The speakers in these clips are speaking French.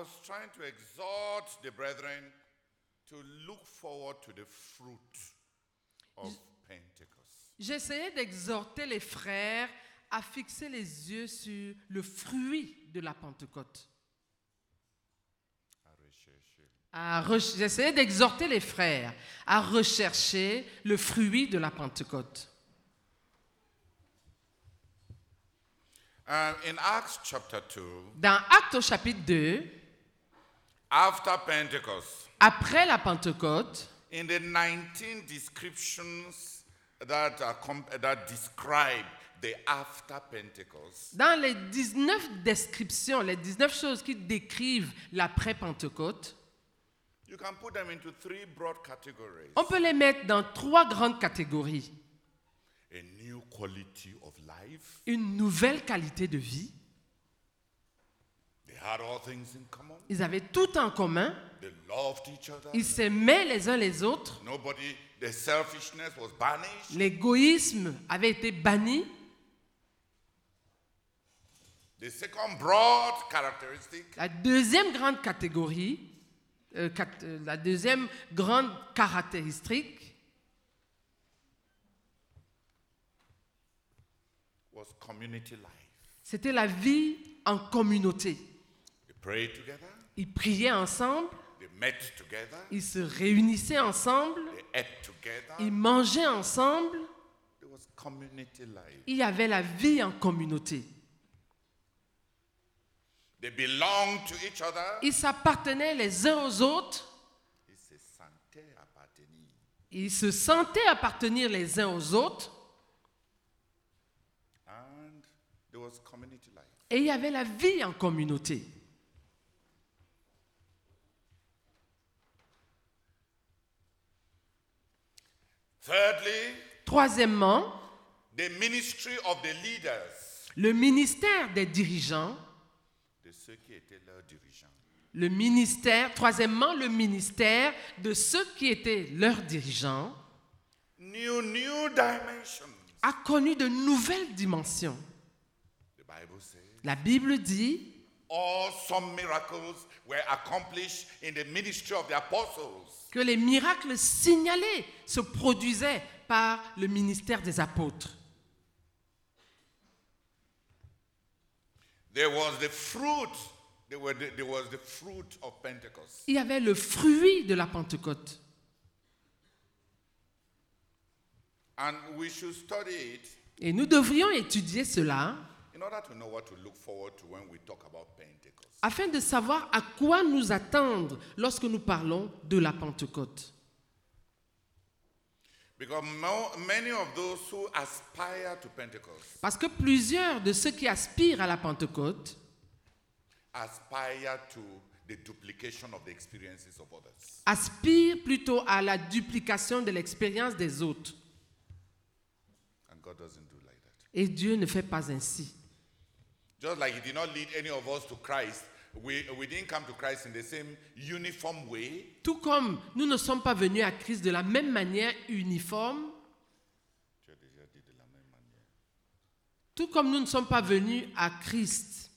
was trying to exhort the brethren to look forward to the fruit of Pentecost. J'essayais d'exhorter les frères à fixer les yeux sur le fruit de la Pentecôte. J'essayais d'exhorter les frères à rechercher le fruit de la Pentecôte. In Acts chapter 2, Dans Actes chapitre 2, after Pentecost, après la Pentecôte, in the 19 descriptions that, are that describe the after Pentecost, dans les 19 descriptions, les 19 choses qui décrivent l'après-Pentecôte, you can put them into three broad categories on peut les mettre dans trois grandes catégories. a new quality of life, Une nouvelle qualité de vie. they had all things in common, Ils avaient tout en commun. they loved each other, Ils s'aimaient les uns les autres. nobody, the selfishness was banished, L'égoïsme avait été banni. The second broad characteristic La deuxième grande catégorie, euh, euh, la deuxième grande caractéristique, was community life. c'était la vie en communauté. They prayed together, Ils priaient ensemble, they met together, ils se réunissaient ensemble, they ate together. ils mangeaient ensemble. There was community life. Il y avait la vie en communauté. They belonged to each other. Ils s'appartenaient les uns aux autres. Ils se sentaient appartenir. Ils se sentaient appartenir les uns aux autres. And there was community life. Et il y avait la vie en communauté. Thirdly, Troisièmement, the ministry of the leaders, le ministère des dirigeants. de ceux qui étaient leurs dirigeants. Le ministère, troisièmement, le ministère de ceux qui étaient leurs dirigeants New, new dimensions. a connu de nouvelles dimensions. The Bible says La Bible dit, awesome miracles were accomplished in the ministry of the apostles. Que les miracles signalés se produisaient par le ministère des apôtres. There was the fruit. There, were the, there was the fruit of Pentecost. Il y avait le fruit de la Pentecôte. And we should study it Et nous devrions étudier cela afin de savoir à quoi nous attendre lorsque nous parlons de la Pentecôte. Because mo- many of those who aspire to Pentecost Parce que plusieurs de ceux qui aspirent à la Pentecôte aspire to the duplication of the experiences of others. aspirent plutôt à la duplication de l'expérience des autres. And God doesn't do like that. Et Dieu ne fait pas ainsi. Just like He did not lead any of us to Christ, we, we didn't come to Christ in the same uniform way. Tout comme nous ne sommes pas venus à Christ de la même manière uniforme, Tu as déjà dit de la même manière. tout comme nous ne sommes pas venus à Christ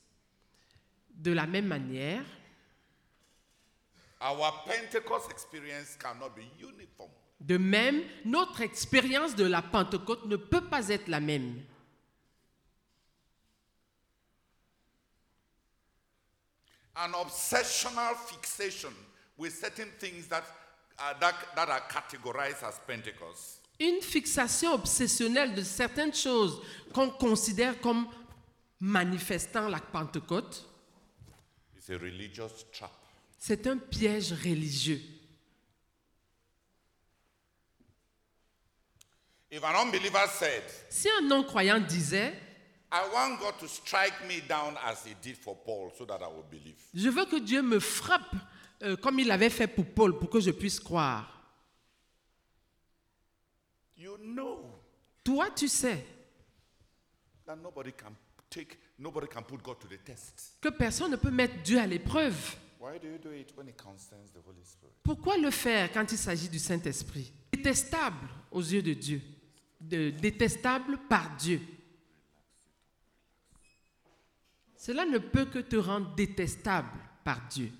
de la même manière, Our Pentecost experience cannot be uniform. de même, notre expérience de la Pentecôte ne peut pas être la même. An obsessional fixation with certain things that, that, that are categorized as Pentecost Une fixation obsessionnelle de certaines choses qu'on considère comme manifestant la Pentecôte, is a religious trap. c'est un piège religieux. If an unbeliever said, Si un non-croyant disait, je veux que Dieu me frappe euh, comme il l'avait fait pour Paul, pour que je puisse croire. you know Toi, tu sais that nobody can take, nobody can put God to the test. que personne ne peut mettre Dieu à l'épreuve. Why do you do it when it concerns the Holy Spirit? Pourquoi le faire quand il s'agit du Saint-Esprit? Détestable aux yeux de Dieu. De- détestable par Dieu. Cela ne peut que te rendre détestable par Dieu.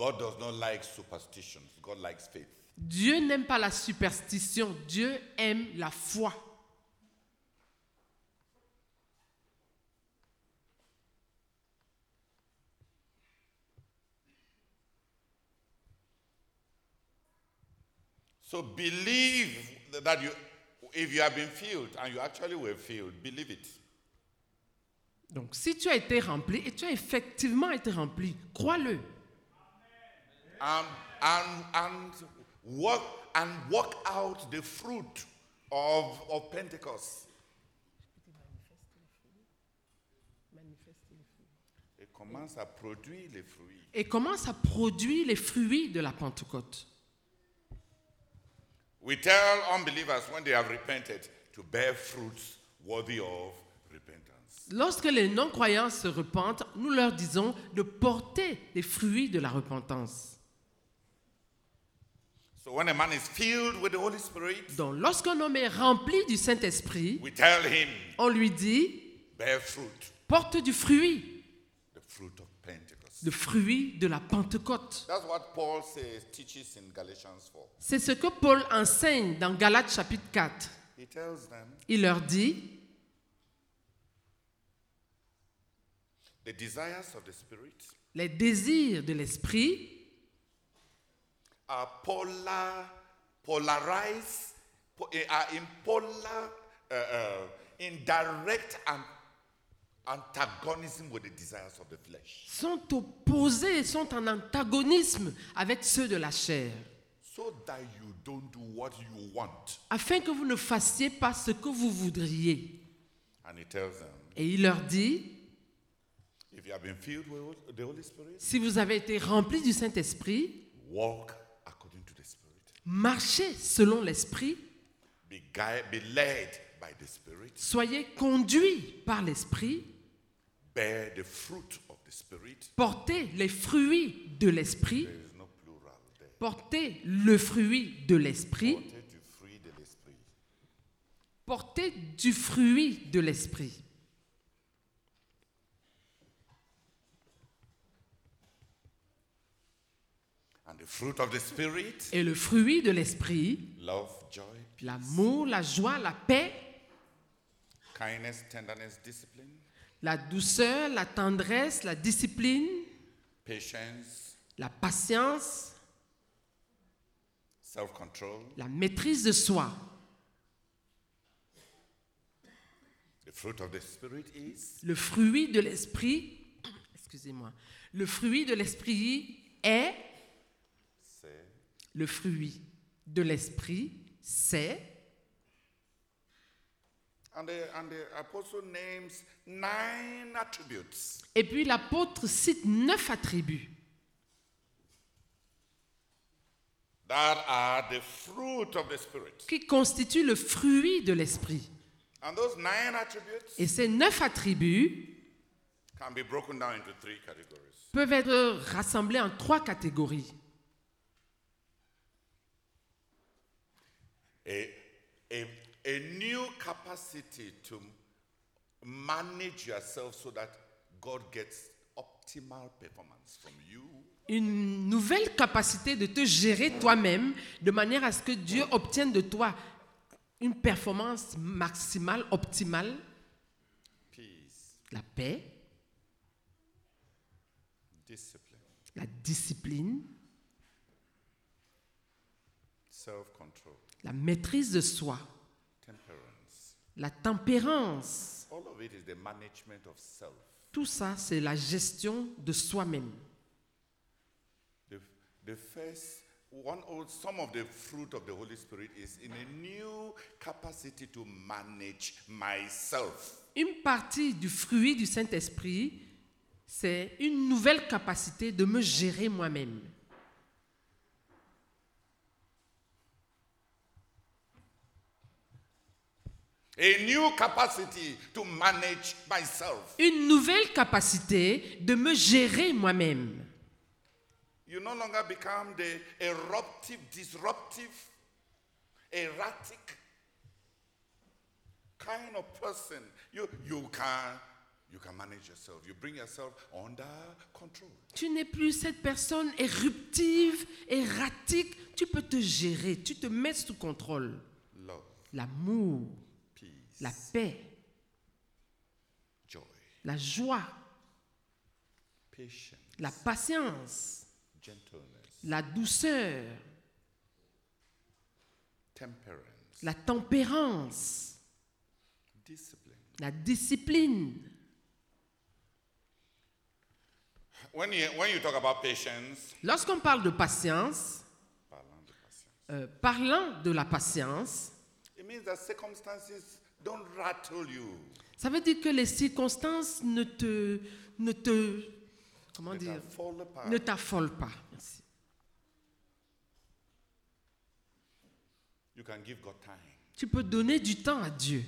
God does not like superstitions. God likes faith. Dieu n'aime pas la superstition, Dieu aime la foi. So believe that you, if you have been filled and you actually were filled, believe it. Donc si tu as été rempli et tu as effectivement été rempli, crois-le. Um, and and work and work out the fruit of, of Pentecost. Et commence à produire les fruits. Et commence à produire les fruits de la Pentecôte. We tell unbelievers when they have repented to bear fruits worthy of repentance. Lorsque les non-croyants se repentent, nous leur disons de porter les fruits de la repentance. So when a man is filled with the Holy Spirit, Donc lorsqu'un homme est rempli du Saint-Esprit, we tell him, on lui dit, bear fruit, porte du fruit, the fruit of Pentecost. le fruit de la Pentecôte. That's what Paul says, teaches in Galatians 4. C'est ce que Paul enseigne dans Galates chapitre 4. He tells them, Il leur dit, the desires of the Spirit les désirs de l'Esprit are polar, polarized, po- eh, are in polar, uh, uh, in direct and antagonism with the desires of the flesh. sont opposés, sont en antagonisme avec ceux de la chair, So that you don't do what you want. afin que vous ne fassiez pas ce que vous voudriez. And he tells them, Et il leur dit, if you have been filled with the Holy Spirit, si vous avez été remplis du Saint-Esprit, walk according to the Spirit. Marchez selon l'Esprit, Be, be soyez conduits par l'Esprit, portez les fruits de l'Esprit, no portez le fruit de l'Esprit, Portez du fruit de l'Esprit. Fruit of the Spirit, Et le fruit de l'Esprit, love, joy, l'amour, la joie, la paix, kindness, tenderness, discipline, la douceur, la tendresse, la discipline, patience, la patience, self-control. la maîtrise de soi. The fruit of the Spirit is Le fruit de l'Esprit, excusez-moi, le fruit de l'Esprit est, le fruit de l'Esprit, c'est, and the, and the apostle names nine attributes et puis l'apôtre cite neuf attributs that are the fruit of the Spirit. qui constituent le fruit de l'Esprit. And those nine attributes Et ces neuf attributs can be broken down into three categories. peuvent être rassemblés en trois catégories. A, a, a new capacity to manage yourself so that God gets optimal performance from you. Une nouvelle capacité de te gérer toi-même de manière à ce que Dieu obtienne de toi une performance maximale, optimale, Peace, la paix, discipline, la discipline, self-control, la maîtrise de soi, la tempérance. All of it is the management of self. Tout ça, c'est la gestion de soi-même. The, the first one or some of the fruit of the Holy Spirit is in a new capacity to manage myself. Une partie du fruit du Saint-Esprit, c'est une nouvelle capacité de me gérer moi-même. A new capacity to manage myself. Une nouvelle capacité de me gérer moi-même. You no longer become the eruptive, disruptive, erratic kind of person. You, you, can, you can manage yourself. You bring yourself under control. Tu n'es plus cette personne éruptive, erratique. Tu peux te gérer, tu te mets sous contrôle. Love, L'amour, la paix, joy, la joie, patience, la patience, la douceur, la tempérance, discipline. la discipline. When you, when you talk about patience, Lorsqu'on parle de patience, parlant de patience, euh, parlant de la patience, it means that circumstances don't rattle you. ça veut dire que les circonstances ne te, ne te, comment Let dire, apart. ne t'affolent pas. Merci. You can give God time. Tu peux donner du temps à Dieu.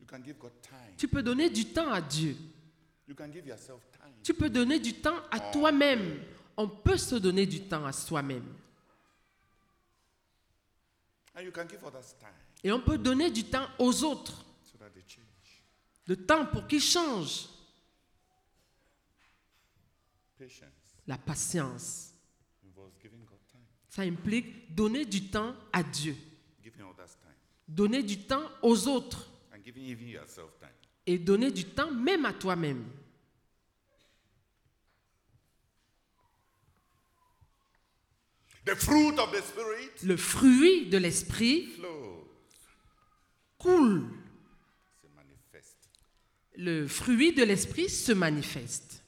You can give God time. Tu peux donner du temps à Dieu. You can give yourself time. Tu peux donner du temps à toi-même. On peut se donner du temps à soi-même. And you can give others time Et on peut donner du temps aux autres. Le temps pour qu'ils changent. La patience. Ça implique donner du temps à Dieu. Donner du temps aux autres. Et donner du temps même à toi-même. Le fruit de l'esprit coule. se. Le fruit de l'esprit se manifeste.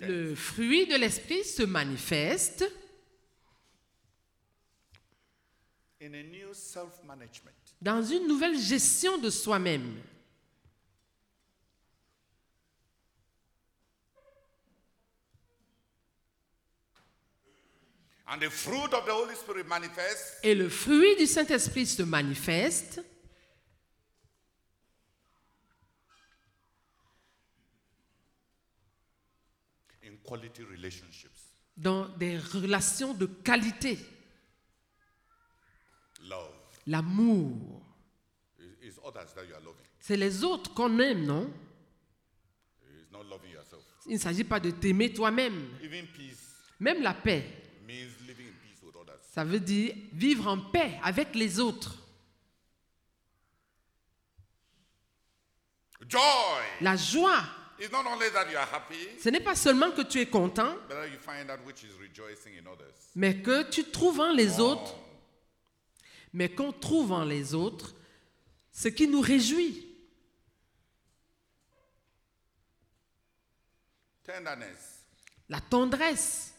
Le fruit de l'esprit se manifeste dans une nouvelle gestion de soi-même. And the fruit of the Holy Spirit manifests Et le fruit du Saint-Esprit se manifeste in quality relationships. dans des relations de qualité. Love. L'amour. C'est les autres qu'on aime, non? It's not loving yourself. Il ne s'agit pas de t'aimer toi-même. Même la paix, means living in peace with others. ça veut dire vivre en paix avec les autres. Joy La joie, is not only that you are happy, ce n'est pas seulement que tu es content, but that you find that which is rejoicing in others. mais que tu trouves en les autres, mais qu'on trouve en les autres ce qui nous réjouit. tenderness. La tendresse.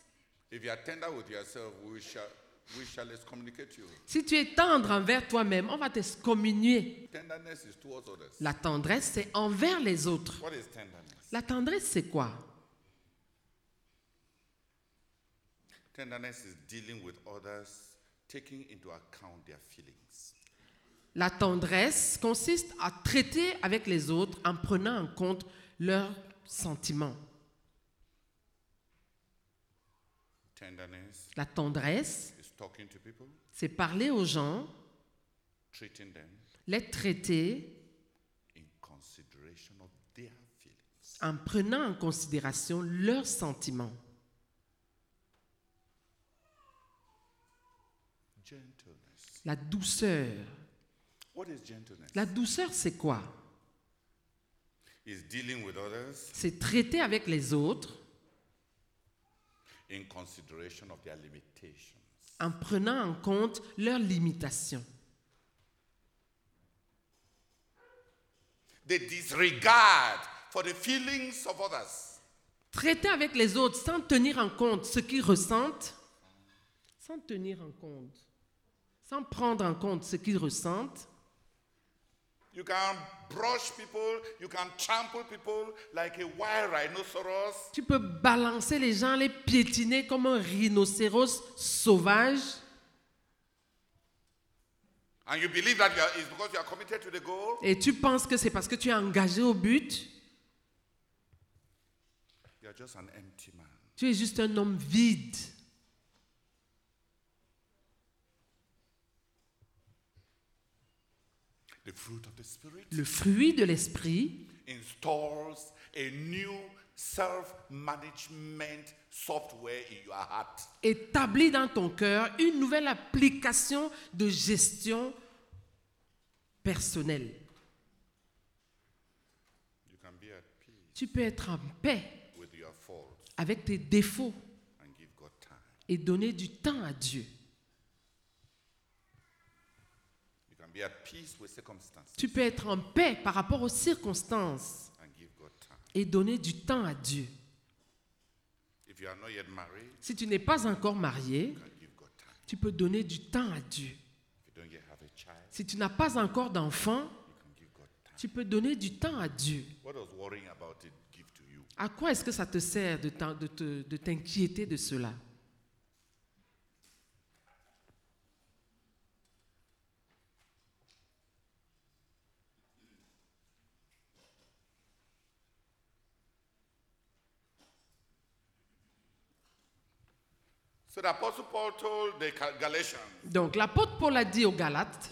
Si tu es tendre envers toi-même, on va t'excommunier. Tenderness is towards others. La tendresse, c'est envers les autres. What is tenderness? La tendresse, c'est quoi? Tenderness is dealing with others, taking into account their feelings. La tendresse consiste à traiter avec les autres en prenant en compte leurs sentiments. Tenderness La tendresse, c'est parler aux gens, les traiter en prenant en considération leurs sentiments. La douceur. What is gentleness? La douceur, c'est quoi? C'est traiter avec les autres in consideration of their limitations. en prenant en compte leurs limitations. The disregard for the feelings of others. Traiter avec les autres sans tenir en compte ce qu'ils ressentent, sans tenir en compte, sans prendre en compte ce qu'ils ressentent, You can brush people, you can trample people like a wild rhinoceros. Tu peux balancer les gens, les piétiner comme un rhinocéros sauvage. And you believe that you are, it's because you are committed to the goal? Et tu penses que c'est parce que tu es engagé au but? You are just an empty man. Tu es juste un homme vide. The fruit of the Spirit Le fruit de l'esprit installs a new self management software in your heart. établit dans ton cœur une nouvelle application de gestion personnelle. You can be at peace Tu peux être en paix with your faults avec tes défauts and give God time. et donner du temps à Dieu. You can be at peace with circumstances Tu peux être en paix par rapport aux circonstances et donner du temps à Dieu. Si tu n'es pas encore marié, tu peux donner du temps à Dieu. Si tu n'as pas encore d'enfant, tu peux donner du temps à Dieu. À quoi est-ce que ça te sert de t'inquiéter de cela? So the Apostle Paul told the Gal- Galatians Donc l'apôtre Paul a dit aux Galates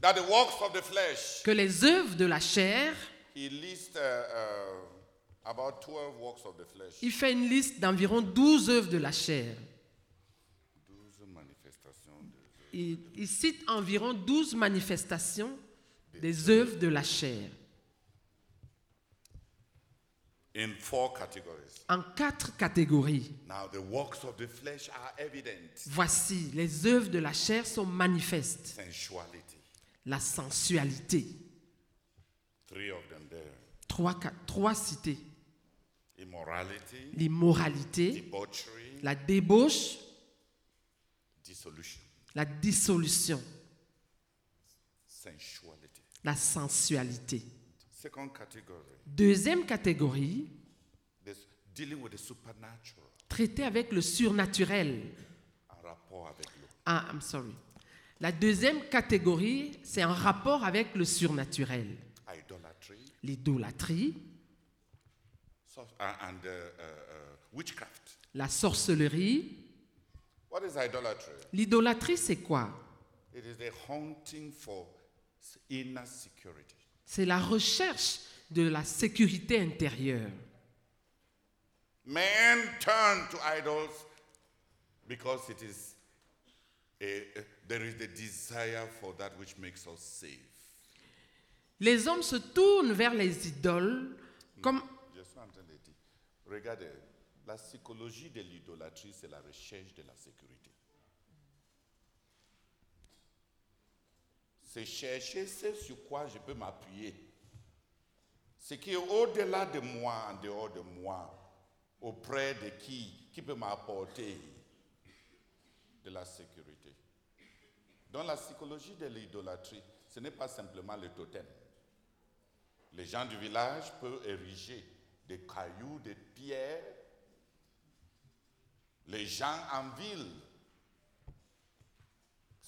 that the works of the flesh, que les œuvres de la chair, he lists uh, uh, about 12 works of the flesh. il fait une liste d'environ 12 œuvres de la chair. 12 manifestations de Il, il cite environ 12 manifestations des œuvres de la chair in four categories. en quatre catégories. Now the works of the flesh are evident. Voici, les œuvres de la chair sont manifestes. Sensuality. La sensualité, Three of them there. trois, ca- trois cités. Immorality, L'immoralité, la débauche, dissolution. la dissolution, Sensuality. la sensualité. Second category. Deuxième catégorie, This dealing with the supernatural. traiter avec le surnaturel. Ah, I'm sorry. La deuxième catégorie, c'est en rapport avec le surnaturel. idolatry L'idolâtrie, uh, and uh, uh, la sorcellerie. What is idolatry? L'idolâtrie, c'est quoi? C'est la recherche de la sécurité intérieure. Men turn to idols because it is a, a- there is the desire for that which makes us safe. Les hommes se tournent vers les idoles comme Je suis en train de dire, regardez, la psychologie de l'idolâtrie, c'est la recherche de la sécurité. C'est chercher ce sur quoi je peux m'appuyer. Ce qui est au-delà de moi, en dehors de moi, auprès de qui, qui peut m'apporter de la sécurité. Dans la psychologie de l'idolâtrie, ce n'est pas simplement le totem. Les gens du village peuvent ériger des cailloux, des pierres. Les gens en ville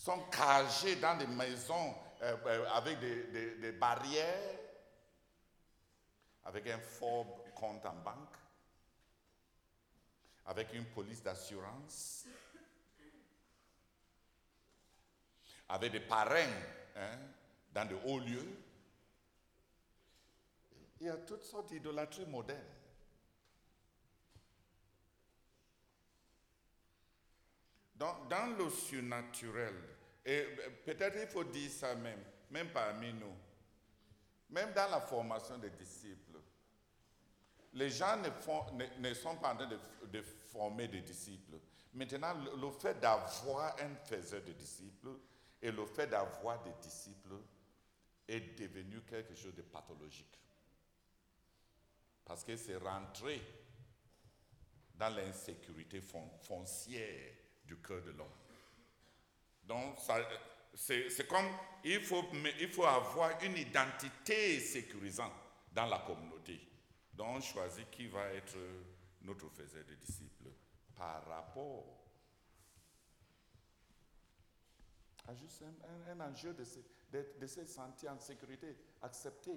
sont cagés dans des maisons euh, euh, avec des, barrières, avec un fort compte en banque, avec une police d'assurance, avec des parrains hein, dans de hauts lieux. Il y a toutes sortes d'idolâtries modernes. Dans, dans le surnaturel, et euh, peut-être il faut dire ça même, même parmi nous, même dans la formation des disciples, les gens ne, sont pas en train de, former des disciples. Maintenant, le, le fait d'avoir un faiseur de disciples et le fait d'avoir des disciples est devenu quelque chose de pathologique. Parce que c'est rentré dans l'insécurité fon- foncière du cœur de l'homme. Donc, c'est comme il faut, avoir une identité sécurisante dans la communauté. Donc, on choisit qui va être notre faiseur de disciples par rapport à juste un, enjeu de- de se sentir en sécurité, accepté.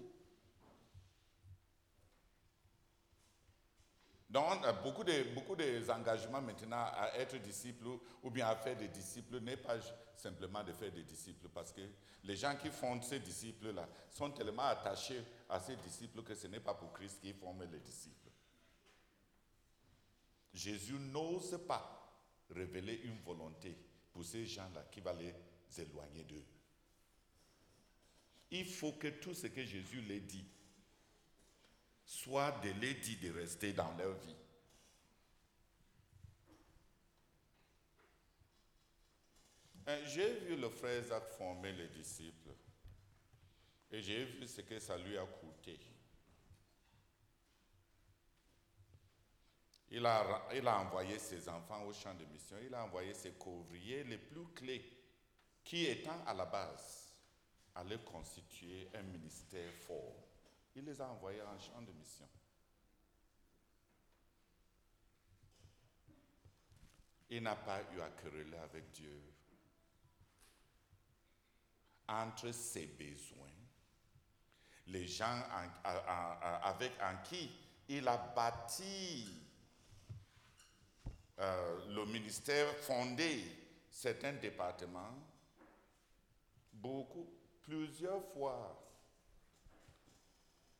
Donc, beaucoup de, beaucoup des engagements maintenant à être disciple ou- bien à faire des disciples n'est pas simplement de faire des disciples parce que les gens qui font ces disciples-là sont tellement attachés à ces disciples que ce n'est pas pour Christ qu'ils forment les disciples. Jésus n'ose pas révéler une volonté pour ces gens-là qui va les éloigner d'eux. Il faut que tout ce que Jésus les dit soit de les dire de rester dans leur vie. Euh, J'ai vu le frère Zach former les disciples et j'ai vu ce que ça lui a coûté. Il a, il a envoyé ses enfants au champ de mission, il a envoyé ses couvriers les plus clés qui étant à la base allaient constituer un ministère fort. Il les a envoyés en champ de mission. Il n'a pas eu à quereller avec Dieu entre ses besoins, les gens en- avec en qui il a bâti euh, le ministère, fondé certains départements, beaucoup, plusieurs fois.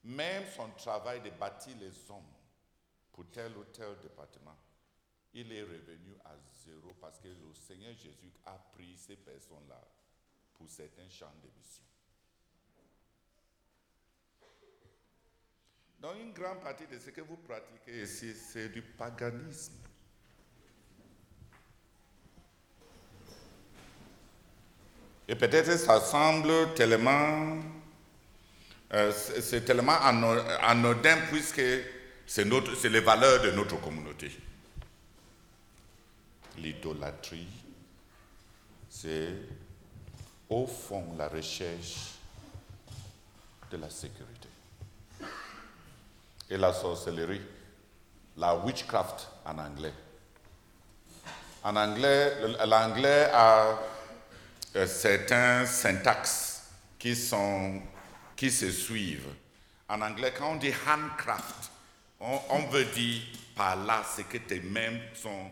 Même son travail de bâtir les hommes pour tel ou tel département, il est revenu à zéro parce que le Seigneur Jésus a pris ces personnes-là pour certains champs de mission. Donc une grande partie de ce que vous pratiquez ici, c'est du paganisme. Et peut-être ça semble tellement, euh, c'est tellement ano- anodin puisque c'est les valeurs de notre communauté. L'idolâtrie, c'est au fond la recherche de la sécurité. Et la sorcellerie, la witchcraft en anglais. En anglais, l'anglais a euh, certains syntaxes qui, sont, qui se suivent. En anglais, quand on dit handcraft, on, veut dire par là ce que tes mains sont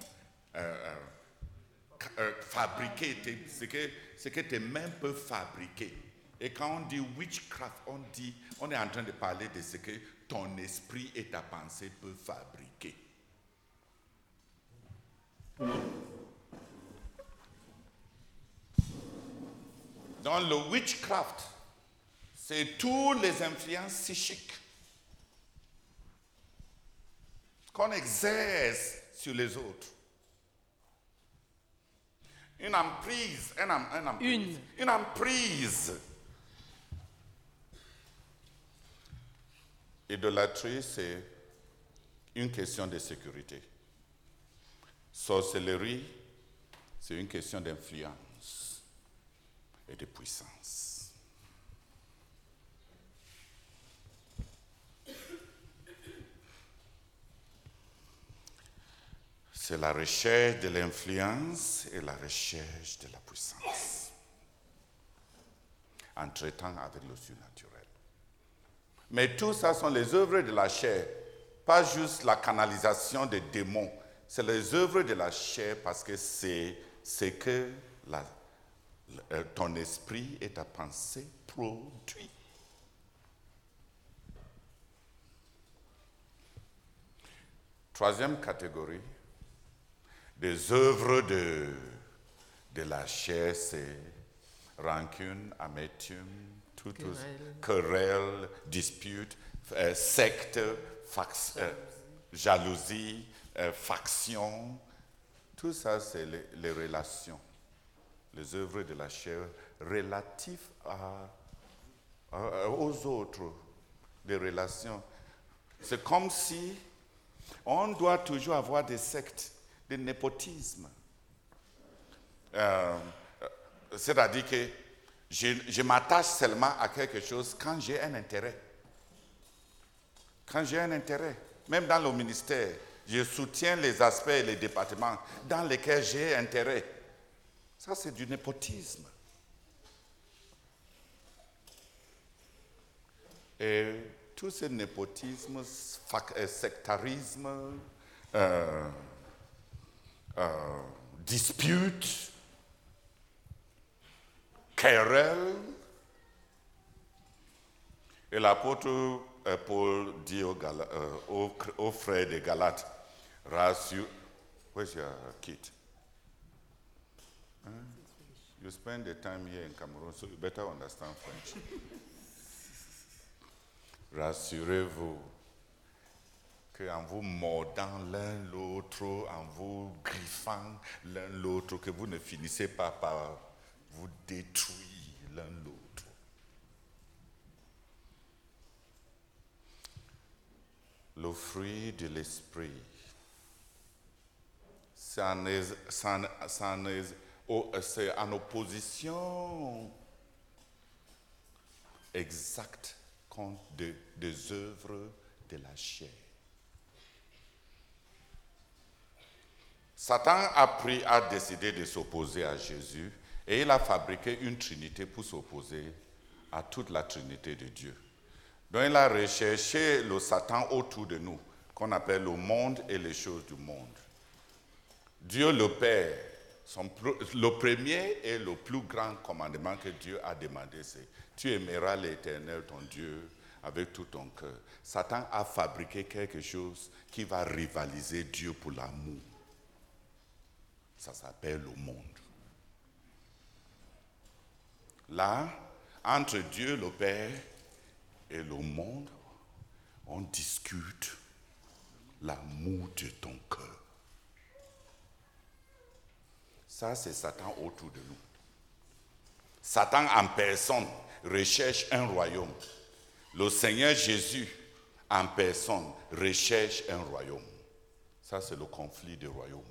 euh, euh, euh, fabriquées, ce, que, ce que tes mains peuvent fabriquer. Et quand on dit witchcraft, on, dit, on est en train de parler de ce que ton esprit et ta pensée peuvent fabriquer. Dans le witchcraft, c'est toutes les influences psychiques qu'on exerce sur les autres. Une emprise, un em- un emprise, Une. une emprise. Idolâtrie, c'est une question de sécurité. Sorcellerie, c'est une question d'influence et de puissance. C'est la recherche de l'influence et la recherche de la puissance. En traitant avec le surnaturel. Mais tout ça sont les œuvres de la chair, pas juste la canalisation des démons. C'est les œuvres de la chair parce que c'est ce que ton esprit et ta pensée produit. Troisième catégorie, des œuvres de, de la chair, c'est rancune, amertume, tout, tout- querelle, dispute, euh, secte, fac- euh, jalousie, euh, faction. Tout ça, c'est les, les relations, les œuvres de la chair relatives à- à- aux autres, des relations. C'est comme si on doit toujours avoir des sectes, des népotismes. Euh, c'est-à-dire que je, m'attache seulement à quelque chose quand j'ai un intérêt. Quand j'ai un intérêt, même dans le ministère, je soutiens les aspects et les départements dans lesquels j'ai intérêt. Ça, c'est du népotisme. Et tout ce népotisme, euh, sectarisme, euh, euh, dispute, querelle. Et l'apôtre euh, Paul dit aux, Gala- euh, aux, aux frères des Galates, rassure. Where's your? Huh? You spend the time here in Cameroon, so you better understand French. Rassurez-vous qu'en vous mordant l'un l'autre, en vous griffant l'un l'autre, que vous ne finissez pas par vous détruire l'un l'autre. Le fruit de l'esprit, oh, c'est en opposition exacte contre de- des œuvres de la chair. Satan a pris, a décidé de s'opposer à Jésus et il a fabriqué une trinité pour s'opposer à toute la trinité de Dieu. Donc il a recherché le Satan autour de nous, qu'on appelle le monde et les choses du monde. Dieu le Père, le premier et le plus grand commandement que Dieu a demandé, c'est tu aimeras l'Éternel, ton Dieu, avec tout ton cœur. Satan a fabriqué quelque chose qui va rivaliser Dieu pour l'amour. Ça s'appelle le monde. Là, entre Dieu le Père et le monde, on discute l'amour de ton cœur. Ça, c'est Satan autour de nous. Satan en personne recherche un royaume. Le Seigneur Jésus en personne recherche un royaume. Ça, c'est le conflit des royaumes.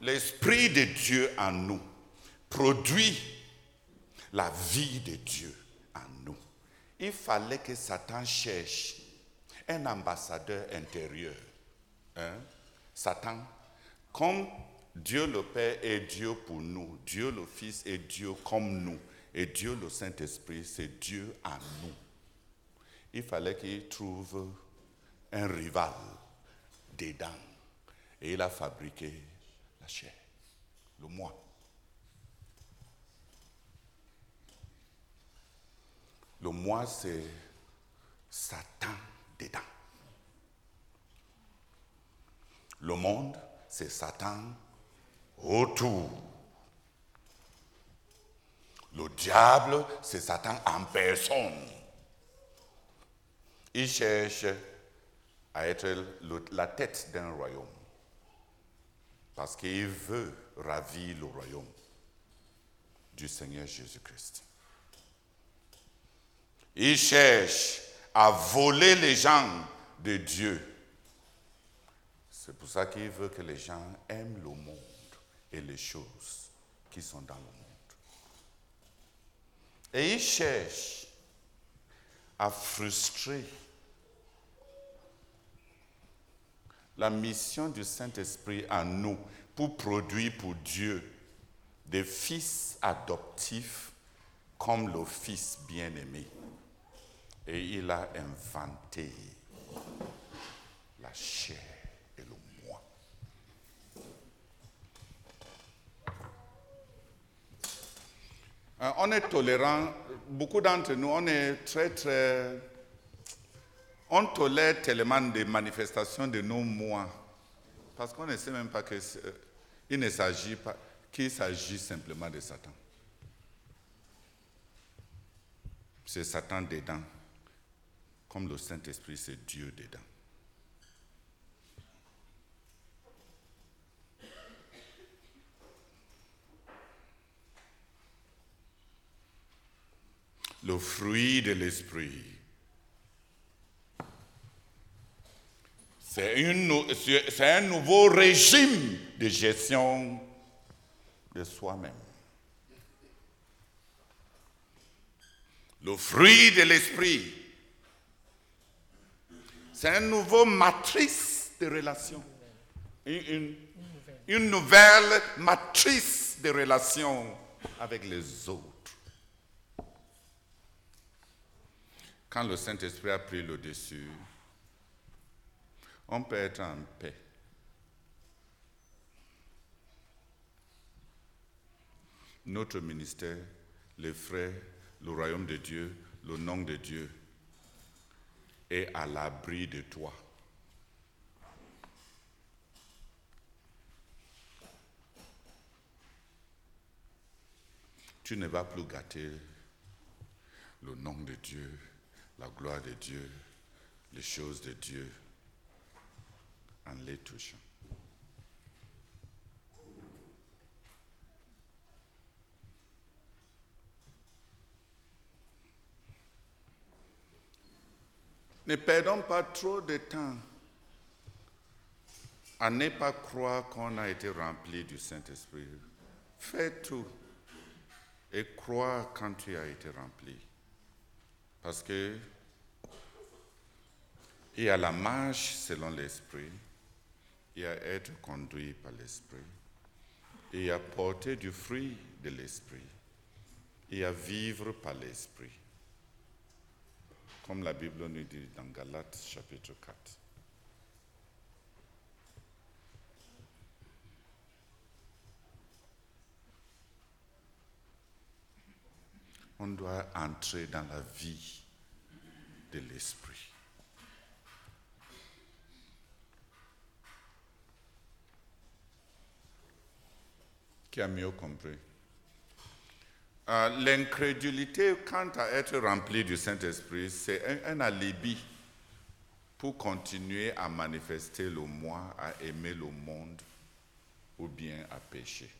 L'Esprit de Dieu en nous produit la vie de Dieu en nous. Il fallait que Satan cherche un ambassadeur intérieur. Hein? Satan, comme Dieu le Père est Dieu pour nous, Dieu le Fils est Dieu comme nous, et Dieu le Saint-Esprit, c'est Dieu en nous. Il fallait qu'il trouve un rival dedans. Et il a fabriqué le moi. Le moi, c'est Satan dedans. Le monde, c'est Satan autour. Le diable, c'est Satan en personne. Il cherche à être la tête d'un royaume. Parce qu'il veut ravir le royaume du Seigneur Jésus-Christ. Il cherche à voler les gens de Dieu. C'est pour ça qu'il veut que les gens aiment le monde et les choses qui sont dans le monde. Et il cherche à frustrer la mission du Saint-Esprit en nous pour produire pour Dieu des fils adoptifs comme le Fils bien-aimé. Et il a inventé la chair et le moi. Euh, On est tolérant, beaucoup d'entre nous, on est très, très... On tolère tellement des manifestations de nos moi, parce qu'on ne sait même pas qu'il ne s'agit pas, qu'il s'agit simplement de Satan. C'est Satan dedans, comme le Saint-Esprit, c'est Dieu dedans. Le fruit de l'Esprit. C'est un nouveau régime de gestion de soi-même. Le fruit de l'esprit, c'est une nouvelle matrice de relations. Une nouvelle matrice de relations avec les autres. Quand le Saint-Esprit a pris le dessus, on peut être en paix. Notre ministère, les frères, le royaume de Dieu, le nom de Dieu est à l'abri de toi. Tu ne vas plus gâter le nom de Dieu, la gloire de Dieu, les choses de Dieu en les touchant. Ne perdons pas trop de temps à ne pas croire qu'on a été rempli du Saint-Esprit. Fais tout et crois quand tu as été rempli. Parce que il y a la marche selon l'Esprit, y a être conduit par l'Esprit, y a porter du fruit de l'Esprit, y a vivre par l'Esprit. Comme la Bible nous dit dans Galates chapitre 4. On doit entrer dans la vie de l'Esprit. A mieux compris Euh, L'incrédulité quant à être rempli du Saint-Esprit, c'est un, alibi pour continuer à manifester le moi, à aimer le monde ou bien à pécher.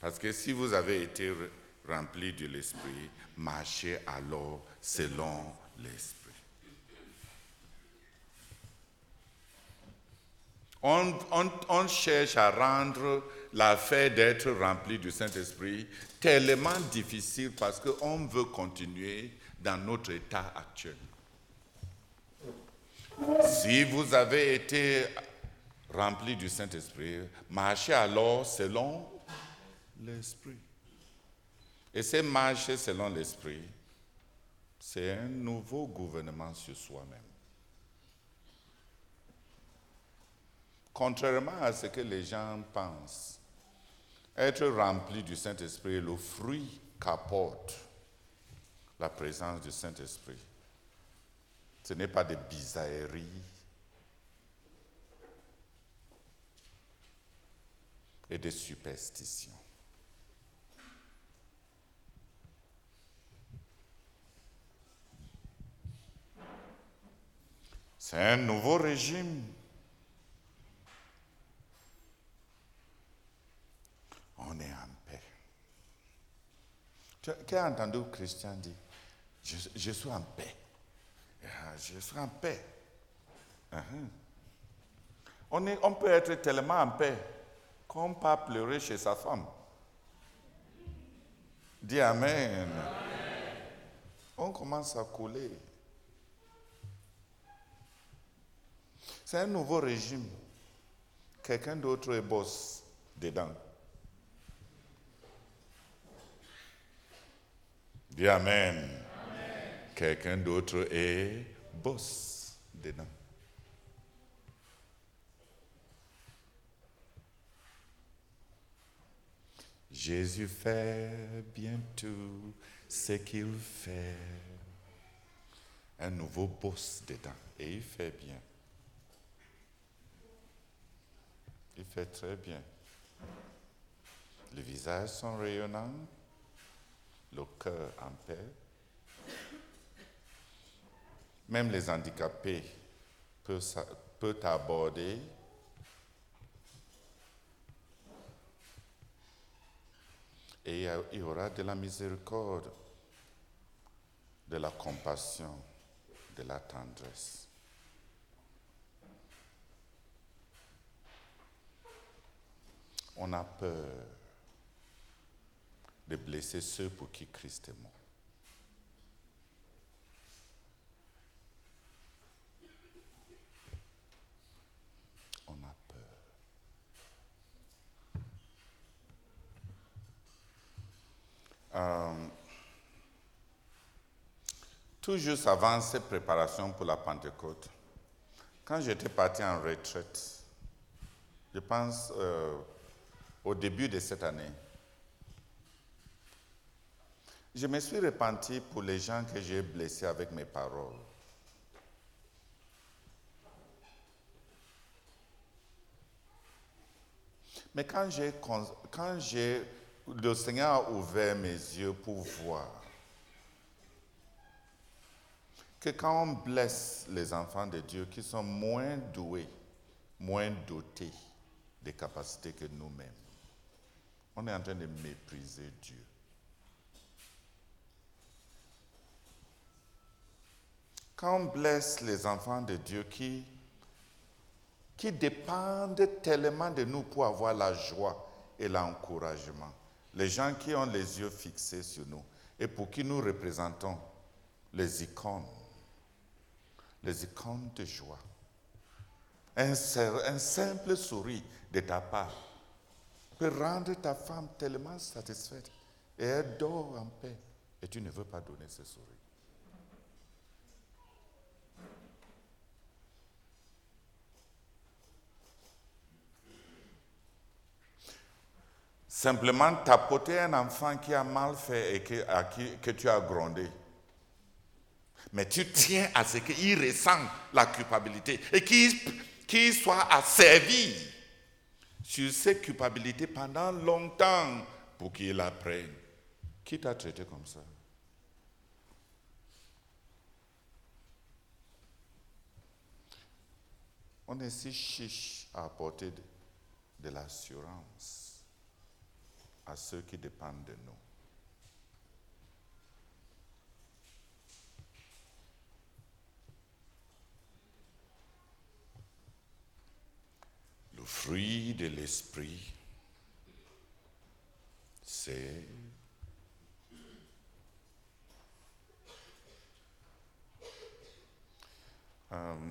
Parce que si vous avez été re- rempli de l'Esprit, marchez alors selon l'Esprit. On, cherche à rendre l'affaire d'être rempli du Saint-Esprit tellement difficile parce qu'on veut continuer dans notre état actuel. Si vous avez été rempli du Saint-Esprit, marchez alors selon l'Esprit. Et c'est marcher selon l'Esprit, c'est un nouveau gouvernement sur soi-même. Contrairement à ce que les gens pensent, être rempli du Saint-Esprit est le fruit qu'apporte la présence du Saint-Esprit. Ce n'est pas des bizarreries et des superstitions. C'est un nouveau régime. On est en paix. Tu as- entendu Christian dire je, je suis en paix. Ah, Je suis en paix. Uh-huh. On, est- on peut être tellement en paix qu'on peut pleurer chez sa femme. Dis Amen. On commence à couler. C'est un nouveau régime. Quelqu'un d'autre est boss dedans. Dis Amen. Quelqu'un d'autre est boss dedans. Jésus fait bien tout ce qu'il fait. Un nouveau boss dedans. Et il fait bien. Il fait très bien. Les visages sont rayonnants, le cœur en paix. Même les handicapés peuvent, aborder. Et il y aura de la miséricorde, de la compassion, de la tendresse. On a peur de blesser ceux pour qui Christ est mort. On a peur. Euh, tout juste avant ces préparations pour la Pentecôte, quand j'étais parti en retraite, je pense euh, au début de cette année, je me suis repenti pour les gens que j'ai blessés avec mes paroles. Mais quand j'ai, quand j'ai, le Seigneur a ouvert mes yeux pour voir que quand on blesse les enfants de Dieu qui sont moins doués, moins dotés des capacités que nous-mêmes, on est en train de mépriser Dieu. Quand on blesse les enfants de Dieu qui, qui dépendent tellement de nous pour avoir la joie et l'encouragement, les gens qui ont les yeux fixés sur nous et pour qui nous représentons les icônes, les icônes de joie. Un, un simple sourire de ta part peut rendre ta femme tellement satisfaite et elle dort en paix et tu ne veux pas donner ce sourire. Simplement tapoter un enfant qui a mal fait et que, à qui, tu as grondé. Mais tu tiens à ce qu'il ressent la culpabilité et qu'il soit asservi sur ses culpabilités pendant longtemps pour qu'il apprenne. Qui t'a traité comme ça? On est si chiche à apporter de l'assurance à ceux qui dépendent de nous. Le fruit de l'esprit, c'est euh,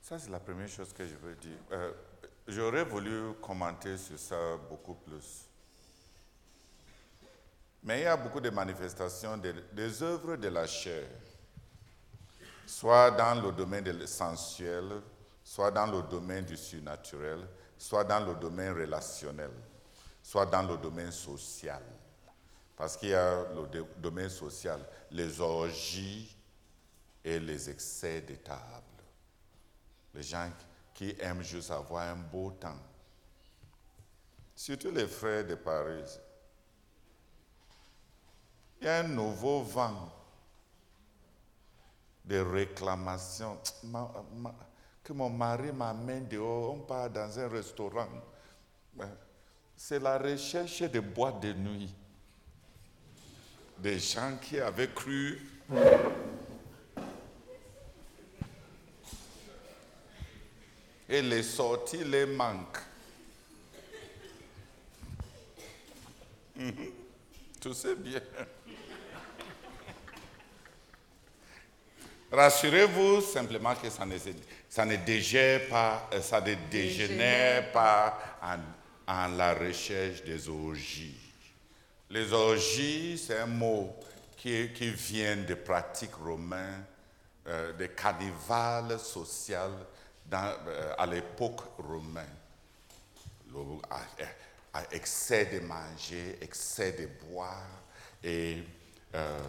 ça, c'est la première chose que je veux dire. Euh, J'aurais voulu commenter sur ça beaucoup plus. Mais il y a beaucoup de manifestations des œuvres de la chair, soit dans le domaine de sensuel, soit dans le domaine du surnaturel, soit dans le domaine relationnel, soit dans le domaine social. Parce qu'il y a le domaine social, les orgies et les excès de table. Les gens qui aiment juste avoir un beau temps. Surtout les frères de Paris. Il y a un nouveau vent de réclamations. que mon mari m'amène dehors, on part dans un restaurant. C'est la recherche de boîtes de nuit. Des gens qui avaient cru et les sorties les manquent. Tout c'est bien. Rassurez-vous simplement que ça ne, ça ne dégère pas, euh, ça ne dégénère pas en, la recherche des orgies. Les orgies, c'est un mot qui, qui, vient des pratiques romaines, euh, des carnivales sociales euh, à l'époque romaine, excès de manger, excès de boire et euh,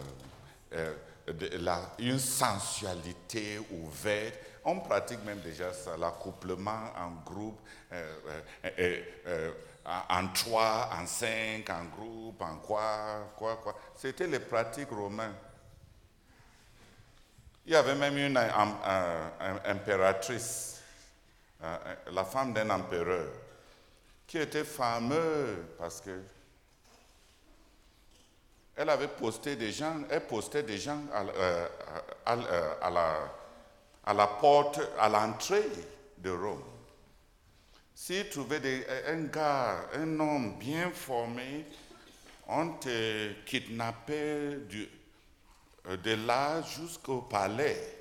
euh, une sensualité ouverte. On pratique même déjà ça, l'accouplement en groupe, en trois, en cinq, en groupe, en quoi, quoi, quoi. C'était les pratiques romaines. Il y avait même une impératrice euh, la femme d'un empereur, qui était fameuse parce que elle avait posté des gens, elle postait des gens à, euh, à, la, porte, à l'entrée de Rome. S'ils trouvaient des- un gars, un homme bien formé, on te kidnappait du- euh, de là jusqu'au palais.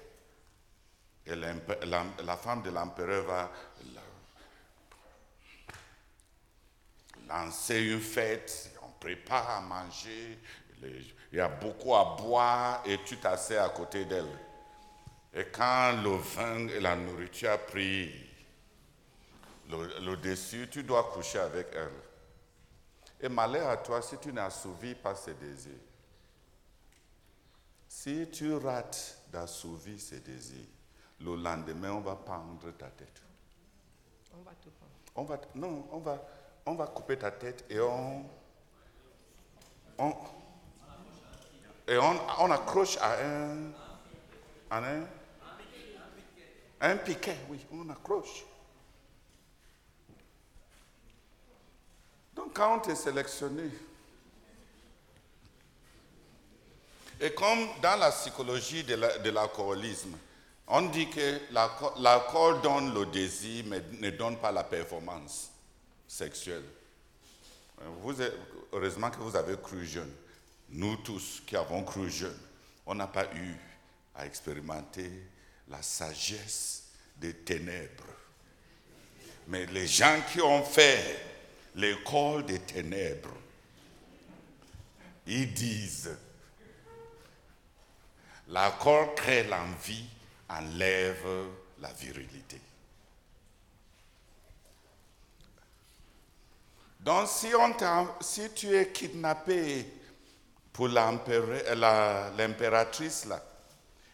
La, femme de l'empereur va la- lancer une fête, on prépare à manger, il y a beaucoup à boire et tu t'assieds à côté d'elle. Et quand le vin et la nourriture a le, dessus, tu dois coucher avec elle. Et malheur à toi si tu n'as assouvi pas ses désirs. Si tu rates d'assouvir ses désirs, le lendemain, on va pendre ta tête. On va te prendre. On va, non, on va, on va couper ta tête et on, on, et on, on accroche à un, à un, un piquet, oui, on accroche. Donc quand on est sélectionné, et comme dans la psychologie de la- de l'alcoolisme, on dit que l'alco- l'alcool donne le désir, mais ne donne pas la performance sexuelle. Heureusement que vous avez cru jeune. Nous tous qui avons cru jeune, on n'a pas eu à expérimenter la sagesse des ténèbres. Mais les gens qui ont fait l'école des ténèbres, ils disent, l'accord crée l'envie, enlève la virilité. Donc si, on si tu es kidnappé pour l'impératrice là,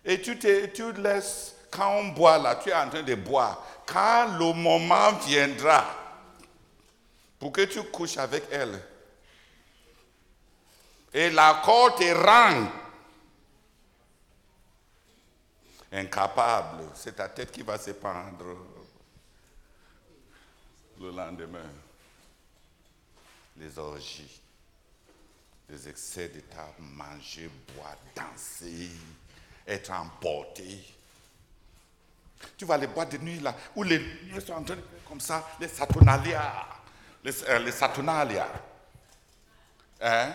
et tu, te, tu laisses, quand on boit là, tu es en train de boire, quand le moment viendra pour que tu couches avec elle, et l'accord te rend incapable, c'est ta tête qui va se pendre le lendemain. Les orgies, les excès de table, manger, boire, danser, être emporté. Tu vas les boîtes de nuit là, où les lumières sont en train de faire comme ça, les saturnalia, les, euh, les saturnalia. Hein?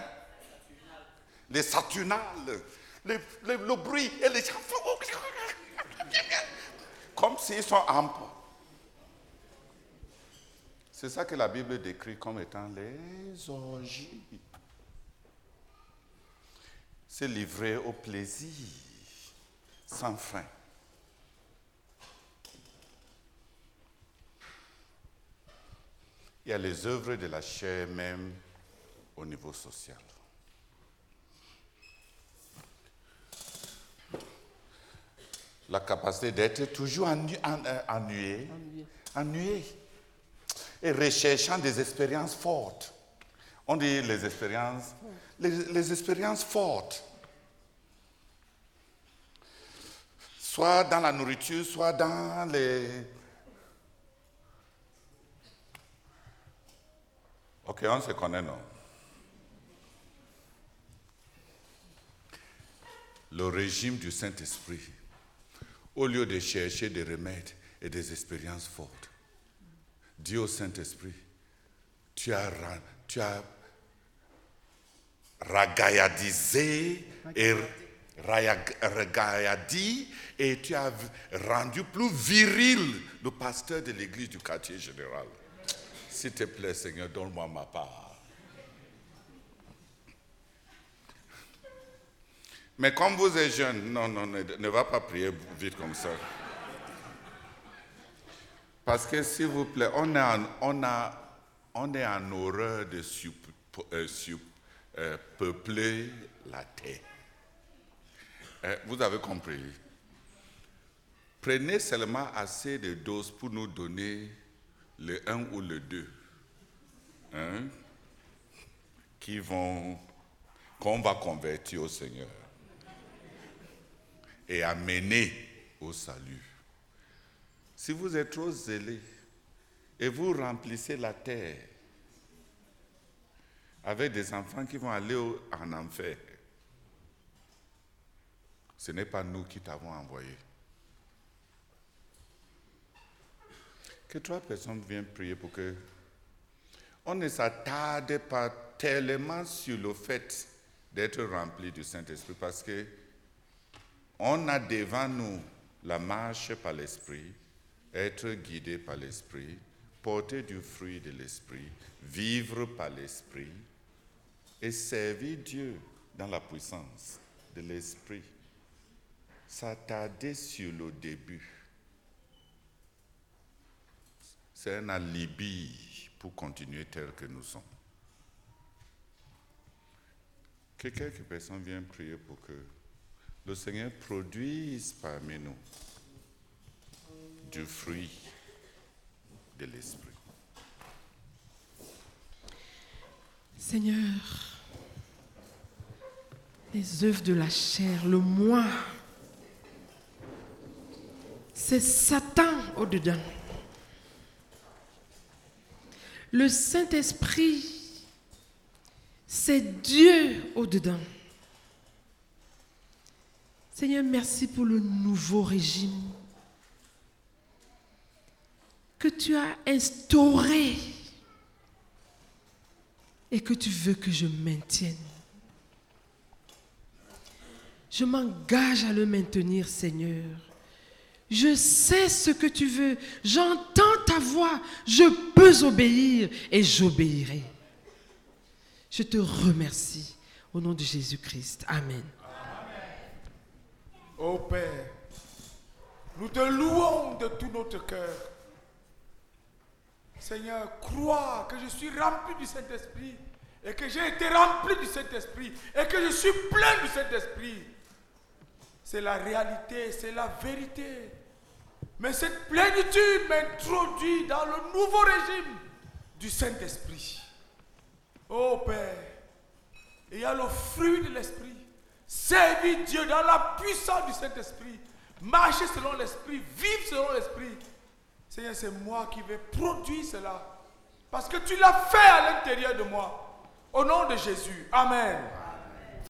Les saturnales, le, le- bruit et les gens. Comme s'ils sont amples. C'est ça que la Bible décrit comme étant les orgies. C'est livré au plaisir sans fin. Il y a les œuvres de la chair même au niveau social. La capacité d'être toujours ennu- en- euh, ennuyé, ennuyé et recherchant des expériences fortes. On dit les expériences, les, les expériences fortes. Soit dans la nourriture, soit dans les... Ok, on se connaît, non? Le régime du Saint-Esprit, au lieu de chercher des remèdes et des expériences fortes, dis au Saint-Esprit, tu as, tu et et tu as rendu plus viril le pasteur de l'église du quartier général. S'il te plaît, Seigneur, donne-moi ma part. Mais comme vous êtes jeune, non, non, ne, va pas prier vite comme ça. Parce que, s'il vous plaît, on, est en- horreur de euh, euh, peupler la terre. Euh, vous avez compris. Prenez seulement assez de doses pour nous donner le 1 ou le 2. Hein, qui vont, qu'on va convertir au Seigneur et amener au salut. Si vous êtes trop zélé et vous remplissez la terre avec des enfants qui vont aller en enfer, ce n'est pas nous qui t'avons envoyé. que trois personnes viennent prier pour que on ne s'attarde pas tellement sur le fait d'être rempli du Saint-Esprit parce que on a devant nous la marche par l'Esprit, être guidé par l'Esprit, porter du fruit de l'Esprit, vivre par l'Esprit et servir Dieu dans la puissance de l'Esprit. S'attarder sur le début, c'est un alibi pour continuer tel que nous sommes. Que quelques personnes viennent prier pour que le Seigneur produise parmi nous du fruit de l'Esprit. Seigneur, les œuvres de la chair, le moi, c'est Satan au-dedans. Le Saint-Esprit, c'est Dieu au-dedans. Seigneur, merci pour le nouveau régime que tu as instauré et que tu veux que je maintienne. Je m'engage à le maintenir, Seigneur. Je sais ce que tu veux. J'entends ta voix. Je peux obéir et j'obéirai. Je te remercie au nom de Jésus-Christ. Amen. Ô Père, nous te louons de tout notre cœur. Seigneur, crois que je suis rempli du Saint-Esprit et que j'ai été rempli du Saint-Esprit et que je suis plein du Saint-Esprit. C'est la réalité, c'est la vérité. Mais cette plénitude m'introduit dans le nouveau régime du Saint-Esprit. Ô Père, il y a le fruit de l'Esprit. Servir Dieu dans la puissance du Saint-Esprit. Marcher selon l'Esprit, vivre selon l'Esprit. Seigneur, c'est moi qui vais produire cela. Parce que tu l'as fait à l'intérieur de moi. Au nom de Jésus. Amen.